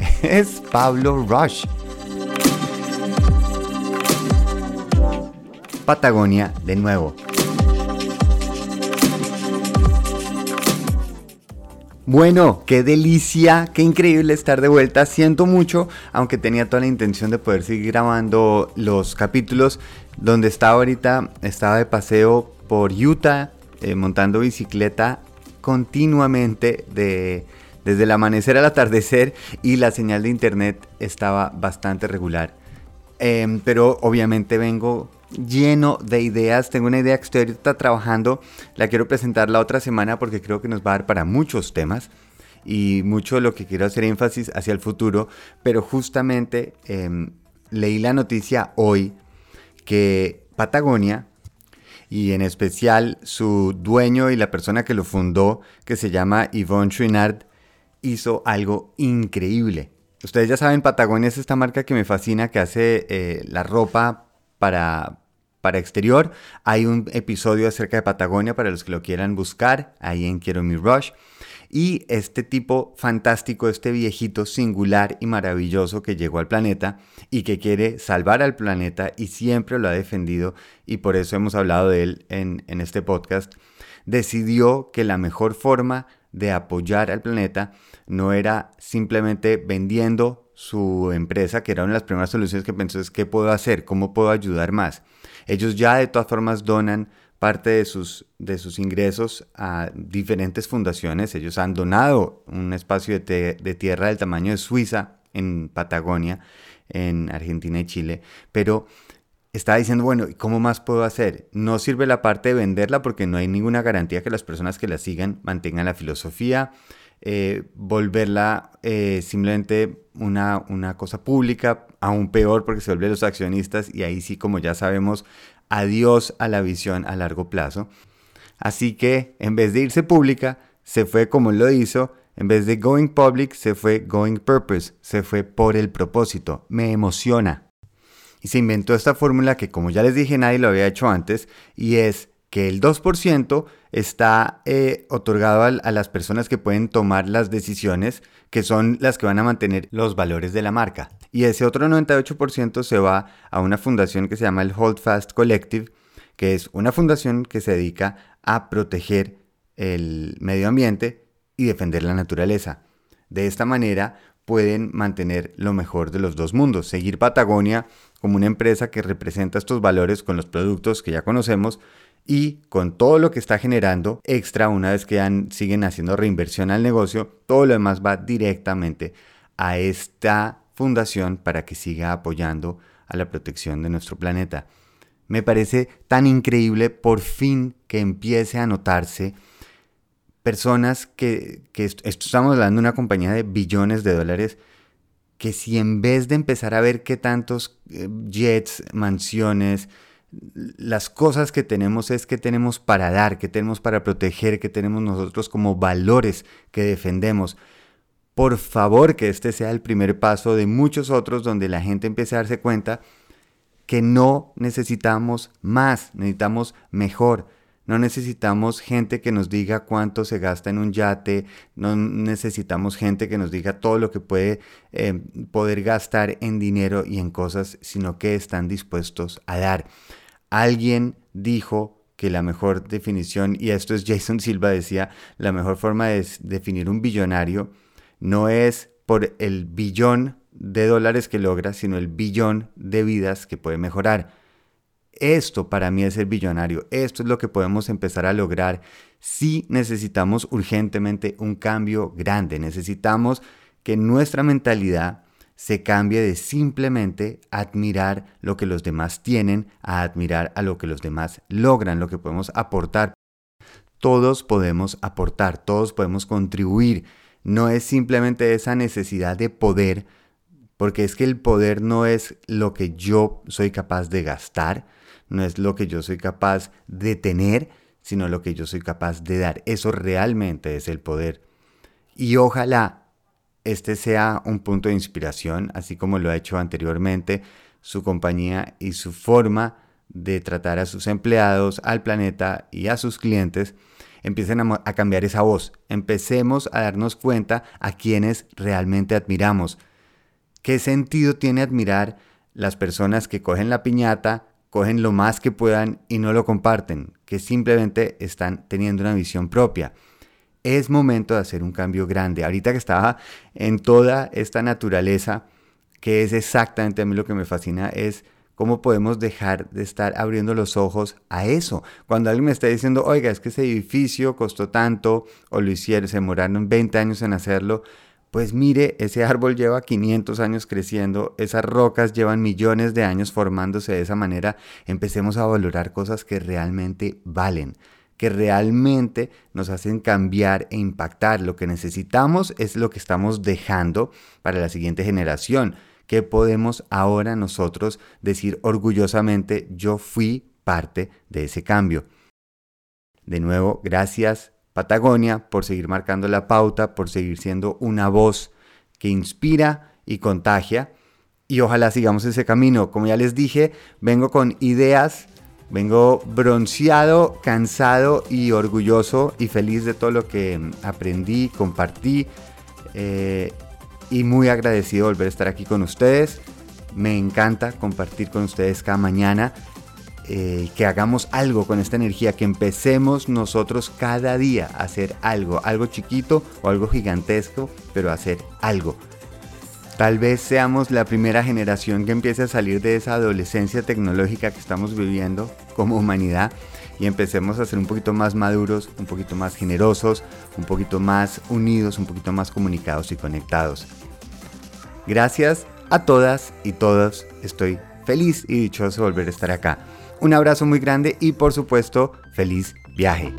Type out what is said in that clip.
Es Pablo Rush. Patagonia de nuevo. Bueno, qué delicia, qué increíble estar de vuelta. Siento mucho, aunque tenía toda la intención de poder seguir grabando los capítulos. Donde estaba ahorita, estaba de paseo por Utah, eh, montando bicicleta continuamente de, desde el amanecer al atardecer y la señal de internet estaba bastante regular. Em, pero obviamente vengo lleno de ideas. Tengo una idea que estoy ahorita trabajando. La quiero presentar la otra semana porque creo que nos va a dar para muchos temas y mucho de lo que quiero hacer énfasis hacia el futuro. Pero justamente em, leí la noticia hoy que Patagonia y en especial su dueño y la persona que lo fundó, que se llama Yvonne Chouinard, hizo algo increíble. Ustedes ya saben, Patagonia es esta marca que me fascina, que hace eh, la ropa para, para exterior. Hay un episodio acerca de Patagonia para los que lo quieran buscar, ahí en Quiero Mi Rush. Y este tipo fantástico, este viejito singular y maravilloso que llegó al planeta y que quiere salvar al planeta y siempre lo ha defendido y por eso hemos hablado de él en, en este podcast, decidió que la mejor forma de apoyar al planeta no era simplemente vendiendo su empresa, que era una de las primeras soluciones que pensó es qué puedo hacer, cómo puedo ayudar más. Ellos ya de todas formas donan parte de sus, de sus ingresos a diferentes fundaciones. Ellos han donado un espacio de, de tierra del tamaño de Suiza en Patagonia, en Argentina y Chile, pero estaba diciendo, bueno, ¿cómo más puedo hacer? No sirve la parte de venderla porque no hay ninguna garantía que las personas que la sigan mantengan la filosofía, eh, volverla eh, simplemente una, una cosa pública, aún peor porque se vuelven los accionistas y ahí sí, como ya sabemos, adiós a la visión a largo plazo. Así que en vez de irse pública, se fue como lo hizo, en vez de going public, se fue going purpose, se fue por el propósito. Me emociona. Y se inventó esta fórmula que, como ya les dije, nadie lo había hecho antes, y es que el 2% está eh, otorgado a, las personas que pueden tomar las decisiones, que son las que van a mantener los valores de la marca. Y ese otro 98% se va a una fundación que se llama el Holdfast Collective, que es una fundación que se dedica a proteger el medio ambiente y defender la naturaleza. De esta manera pueden mantener lo mejor de los dos mundos, seguir Patagonia como una empresa que representa estos valores con los productos que ya conocemos, y con todo lo que está generando extra una vez que siguen haciendo reinversión al negocio, todo lo demás va directamente a esta fundación para que siga apoyando a la protección de nuestro planeta. Me parece tan increíble por fin que empiece a notarse personas que, estamos hablando de una compañía de billones de dólares, que si en vez de empezar a ver qué tantos eh, jets, mansiones, las cosas que tenemos es que tenemos para dar, que tenemos para proteger, que tenemos nosotros como valores que defendemos. Por favor, que este sea el primer paso de muchos otros donde la gente empiece a darse cuenta que no necesitamos más, necesitamos mejor. No necesitamos gente que nos diga cuánto se gasta en un yate, no necesitamos gente que nos diga todo lo que puede eh, poder gastar en dinero y en cosas, sino que están dispuestos a dar. Alguien dijo que la mejor definición, y esto es Jason Silva decía, la mejor forma de definir un billonario no es por el billón de dólares que logra, sino el billón de vidas que puede mejorar. Esto para mí es el billonario, esto es lo que podemos empezar a lograr si necesitamos urgentemente un cambio grande, necesitamos que nuestra mentalidad se cambie de simplemente admirar lo que los demás tienen a admirar a lo que los demás logran, lo que podemos aportar. Todos podemos aportar, todos podemos contribuir. No es simplemente esa necesidad de poder, porque es que el poder no es lo que yo soy capaz de gastar, no es lo que yo soy capaz de tener, sino lo que yo soy capaz de dar. Eso realmente es el poder. Y ojalá este sea un punto de inspiración, así como lo ha hecho anteriormente su compañía y su forma de tratar a sus empleados, al planeta y a sus clientes. empiecen a, cambiar esa voz. Empecemos a darnos cuenta a quienes realmente admiramos. ¿Qué sentido tiene admirar las personas que cogen la piñata, cogen lo más que puedan y no lo comparten, que simplemente están teniendo una visión propia? Es momento de hacer un cambio grande. Ahorita que estaba en toda esta naturaleza, que es exactamente a mí lo que me fascina, es ¿Cómo podemos dejar de estar abriendo los ojos a eso? Cuando alguien me está diciendo, oiga, es que ese edificio costó tanto, o lo hicieron, se demoraron 20 años en hacerlo, pues mire, ese árbol lleva 500 años creciendo, esas rocas llevan millones de años formándose de esa manera. Empecemos a valorar cosas que realmente valen, que realmente nos hacen cambiar e impactar. Lo que necesitamos es lo que estamos dejando para la siguiente generación ¿Qué podemos ahora nosotros decir orgullosamente, yo fui parte de ese cambio? De nuevo, gracias Patagonia por seguir marcando la pauta, por seguir siendo una voz que inspira y contagia. Y ojalá sigamos ese camino. Como ya les dije, vengo con ideas, vengo bronceado, cansado y orgulloso y feliz de todo lo que aprendí, compartí. Eh, y muy agradecido de volver a estar aquí con ustedes. Me encanta compartir con ustedes cada mañana. Eh, que hagamos algo con esta energía, que empecemos nosotros cada día a hacer algo, algo chiquito o algo gigantesco, pero hacer algo. Tal vez seamos la primera generación que empiece a salir de esa adolescencia tecnológica que estamos viviendo como humanidad y empecemos a ser un poquito más maduros, un poquito más generosos, un poquito más unidos, un poquito más comunicados y conectados. Gracias a todas y todos. Estoy feliz y dichoso de volver a estar acá. Un abrazo muy grande y por supuesto, feliz viaje.